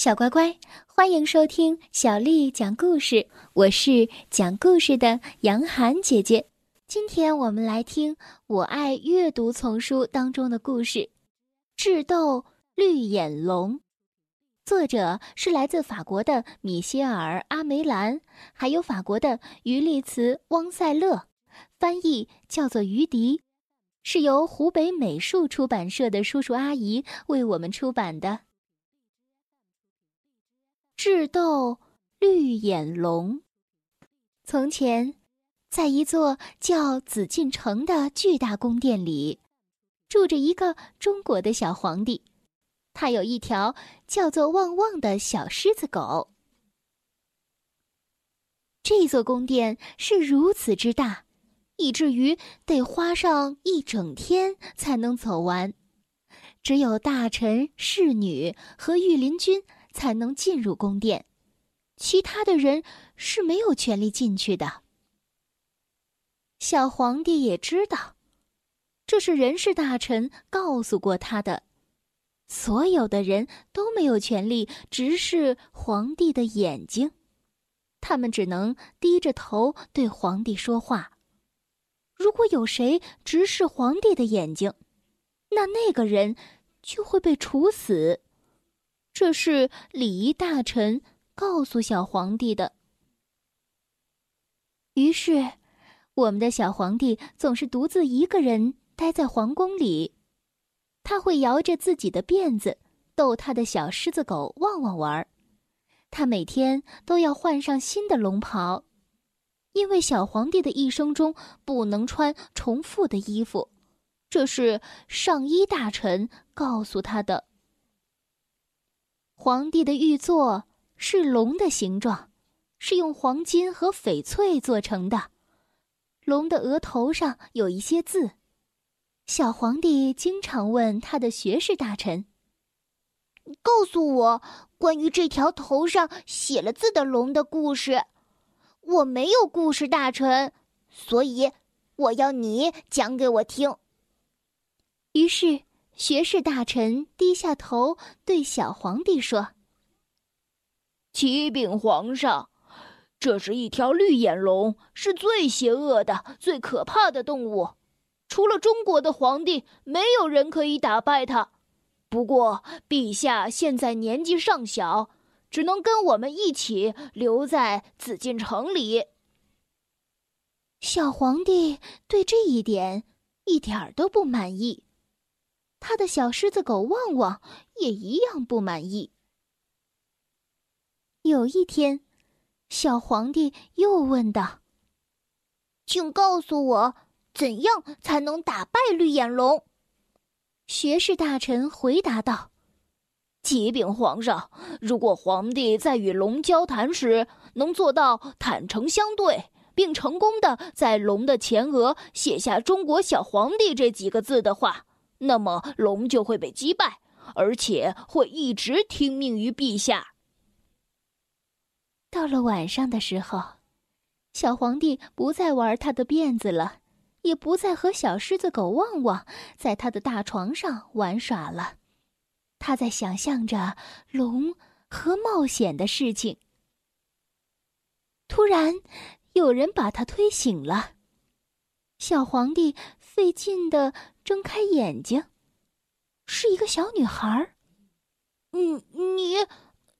小乖乖，欢迎收听小丽讲故事。我是讲故事的杨涵姐姐。今天我们来听《我爱阅读》丛书当中的故事，《智斗绿眼龙》。作者是来自法国的米歇尔·阿梅兰，还有法国的于利茨·汪塞勒，翻译叫做于迪，是由湖北美术出版社的叔叔阿姨为我们出版的。智斗绿眼龙。从前，在一座叫紫禁城的巨大宫殿里，住着一个中国的小皇帝。他有一条叫做旺旺的小狮子狗。这座宫殿是如此之大，以至于得花上一整天才能走完。只有大臣、侍女和御林军。才能进入宫殿，其他的人是没有权利进去的。小皇帝也知道，这是人事大臣告诉过他的。所有的人都没有权利直视皇帝的眼睛，他们只能低着头对皇帝说话。如果有谁直视皇帝的眼睛，那那个人就会被处死。这是礼仪大臣告诉小皇帝的。于是，我们的小皇帝总是独自一个人待在皇宫里。他会摇着自己的辫子，逗他的小狮子狗旺旺玩。他每天都要换上新的龙袍，因为小皇帝的一生中不能穿重复的衣服。这是上衣大臣告诉他的。皇帝的玉座是龙的形状，是用黄金和翡翠做成的。龙的额头上有一些字。小皇帝经常问他的学士大臣：“告诉我关于这条头上写了字的龙的故事。”我没有故事大臣，所以我要你讲给我听。于是。学士大臣低下头，对小皇帝说：“启禀皇上，这是一条绿眼龙，是最邪恶的、最可怕的动物。除了中国的皇帝，没有人可以打败它。不过，陛下现在年纪尚小，只能跟我们一起留在紫禁城里。”小皇帝对这一点一点儿都不满意。他的小狮子狗旺旺也一样不满意。有一天，小皇帝又问道：“请告诉我，怎样才能打败绿眼龙？”学士大臣回答道：“启禀皇上，如果皇帝在与龙交谈时能做到坦诚相对，并成功的在龙的前额写下‘中国小皇帝’这几个字的话。”那么龙就会被击败，而且会一直听命于陛下。到了晚上的时候，小皇帝不再玩他的辫子了，也不再和小狮子狗旺旺在他的大床上玩耍了。他在想象着龙和冒险的事情。突然，有人把他推醒了。小皇帝费劲的睁开眼睛，是一个小女孩。嗯，你，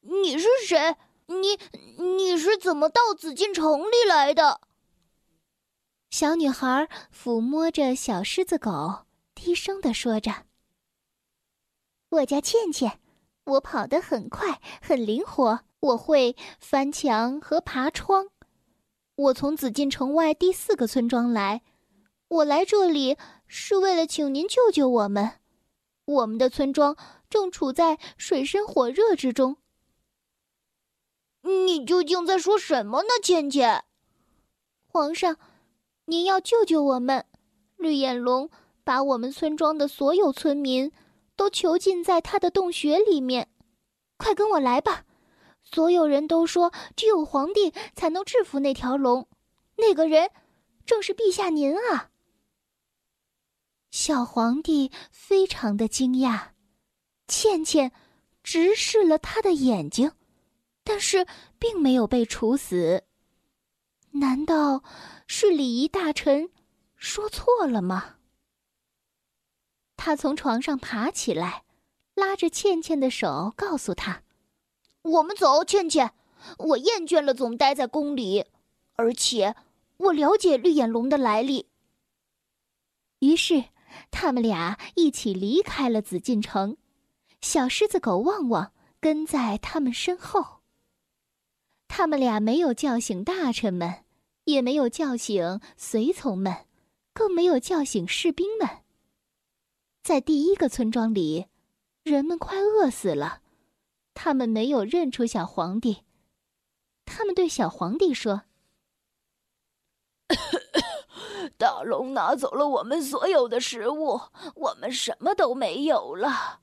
你是谁？你，你是怎么到紫禁城里来的？小女孩抚摸着小狮子狗，低声的说着：“我叫倩倩，我跑得很快，很灵活，我会翻墙和爬窗。我从紫禁城外第四个村庄来。”我来这里是为了请您救救我们，我们的村庄正处在水深火热之中。你究竟在说什么呢，倩倩？皇上，您要救救我们！绿眼龙把我们村庄的所有村民都囚禁在他的洞穴里面，快跟我来吧！所有人都说，只有皇帝才能制服那条龙，那个人正是陛下您啊！小皇帝非常的惊讶，倩倩直视了他的眼睛，但是并没有被处死。难道是礼仪大臣说错了吗？他从床上爬起来，拉着倩倩的手，告诉她：“我们走，倩倩，我厌倦了总待在宫里，而且我了解绿眼龙的来历。”于是，他们俩一起离开了紫禁城，小狮子狗旺旺跟在他们身后。他们俩没有叫醒大臣们，也没有叫醒随从们，更没有叫醒士兵们。在第一个村庄里，人们快饿死了，他们没有认出小皇帝。他们对小皇帝说：“大龙拿走了我们所有的食物，我们什么都没有了。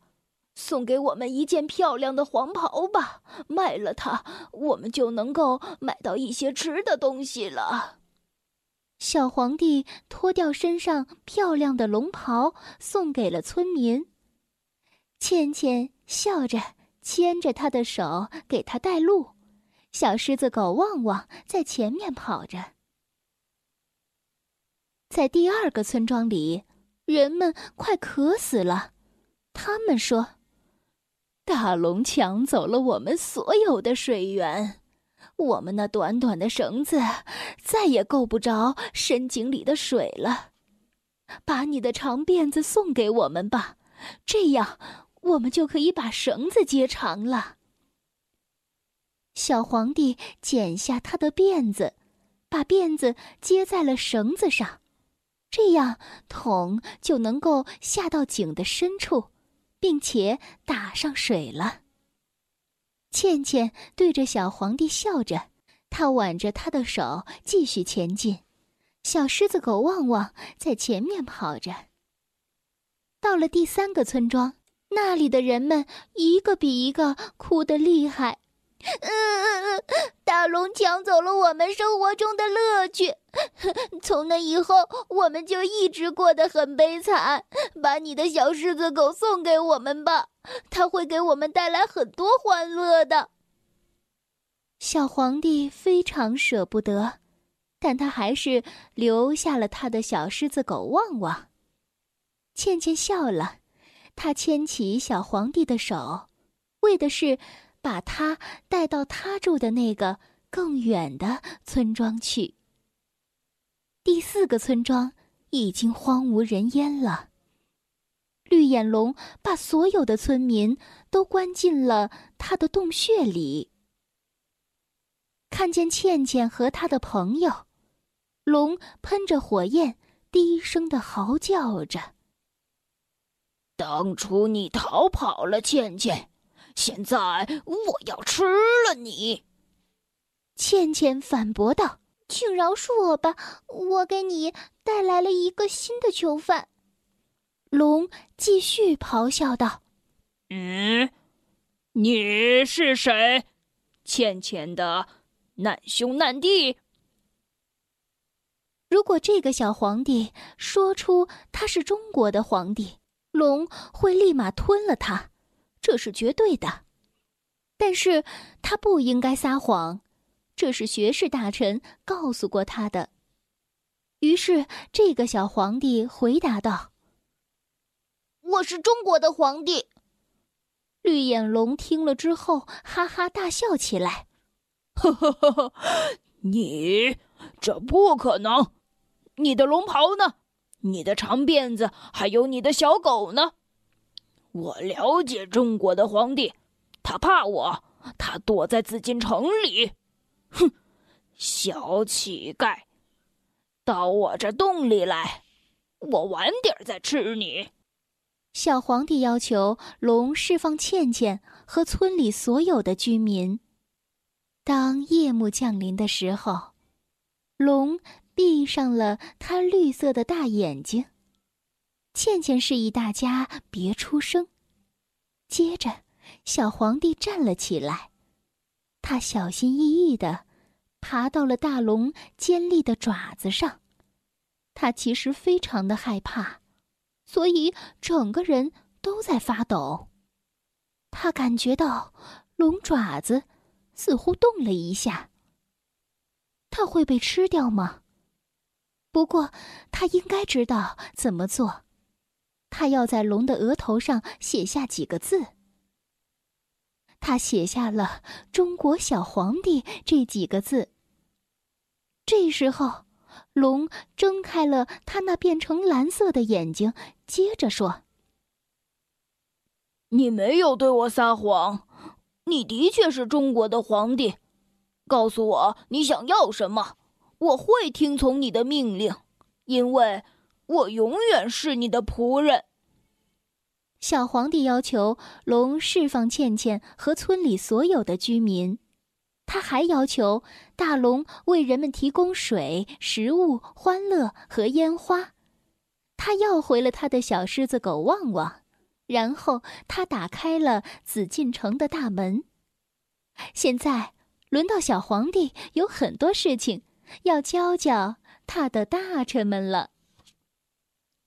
送给我们一件漂亮的黄袍吧，卖了它，我们就能够买到一些吃的东西了。”小皇帝脱掉身上漂亮的龙袍，送给了村民。倩倩笑着牵着他的手，给他带路。小狮子狗旺旺在前面跑着。在第二个村庄里，人们快渴死了。他们说：“大龙抢走了我们所有的水源。”我们那短短的绳子再也够不着深井里的水了，把你的长辫子送给我们吧，这样我们就可以把绳子接长了。小皇帝剪下他的辫子，把辫子接在了绳子上，这样桶就能够下到井的深处，并且打上水了。倩倩对着小皇帝笑着，她挽着他的手继续前进。小狮子狗旺旺在前面跑着。到了第三个村庄，那里的人们一个比一个哭得厉害。嗯，大龙抢走了我们生活中的乐趣，从那以后我们就一直过得很悲惨。把你的小狮子狗送给我们吧，它会给我们带来很多欢乐的。小皇帝非常舍不得，但他还是留下了他的小狮子狗旺旺。倩倩笑了，她牵起小皇帝的手，为的是。把他带到他住的那个更远的村庄去。第四个村庄已经荒无人烟了。绿眼龙把所有的村民都关进了他的洞穴里。看见倩倩和他的朋友，龙喷着火焰，低声的嚎叫着：“当初你逃跑了，倩倩。”现在我要吃了你！倩倩反驳道：“请饶恕我吧，我给你带来了一个新的囚犯。”龙继续咆哮道：“嗯，你是谁？倩倩的难兄难弟？如果这个小皇帝说出他是中国的皇帝，龙会立马吞了他。”这是绝对的，但是他不应该撒谎，这是学士大臣告诉过他的。于是，这个小皇帝回答道：“我是中国的皇帝。”绿眼龙听了之后，哈哈大笑起来：“ 呵呵呵呵，你这不可能！你的龙袍呢？你的长辫子，还有你的小狗呢？”我了解中国的皇帝，他怕我，他躲在紫禁城里。哼，小乞丐，到我这洞里来，我晚点再吃你。小皇帝要求龙释放倩倩和村里所有的居民。当夜幕降临的时候，龙闭上了他绿色的大眼睛。倩倩示意大家别出声。接着，小皇帝站了起来，他小心翼翼的爬到了大龙尖利的爪子上。他其实非常的害怕，所以整个人都在发抖。他感觉到龙爪子似乎动了一下。他会被吃掉吗？不过他应该知道怎么做。他要在龙的额头上写下几个字。他写下了“中国小皇帝”这几个字。这时候，龙睁开了他那变成蓝色的眼睛，接着说：“你没有对我撒谎，你的确是中国的皇帝。告诉我你想要什么，我会听从你的命令，因为我永远是你的仆人。”小皇帝要求龙释放倩倩和村里所有的居民，他还要求大龙为人们提供水、食物、欢乐和烟花。他要回了他的小狮子狗旺旺，然后他打开了紫禁城的大门。现在轮到小皇帝有很多事情要教教他的大臣们了。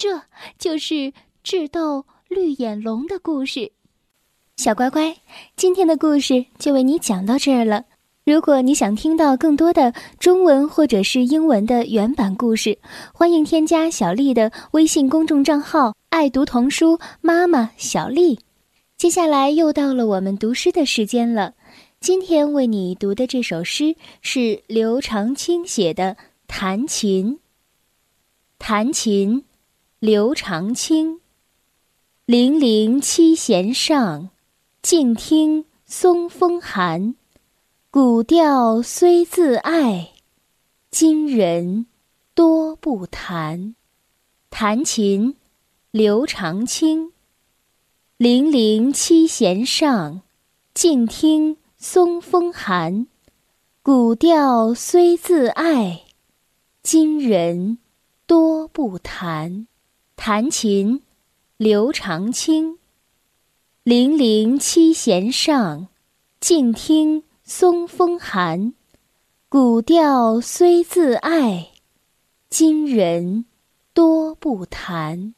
这就是智斗。绿眼龙的故事，小乖乖，今天的故事就为你讲到这儿了。如果你想听到更多的中文或者是英文的原版故事，欢迎添加小丽的微信公众账号“爱读童书妈妈小丽”。接下来又到了我们读诗的时间了。今天为你读的这首诗是刘长卿写的《弹琴》。弹琴，刘长卿。零零七弦上，静听松风寒。古调虽自爱，今人多不弹。弹琴，刘长卿。零零七弦上，静听松风寒。古调虽自爱，今人多不弹。弹琴。刘长卿，零零七弦上，静听松风寒。古调虽自爱，今人多不弹。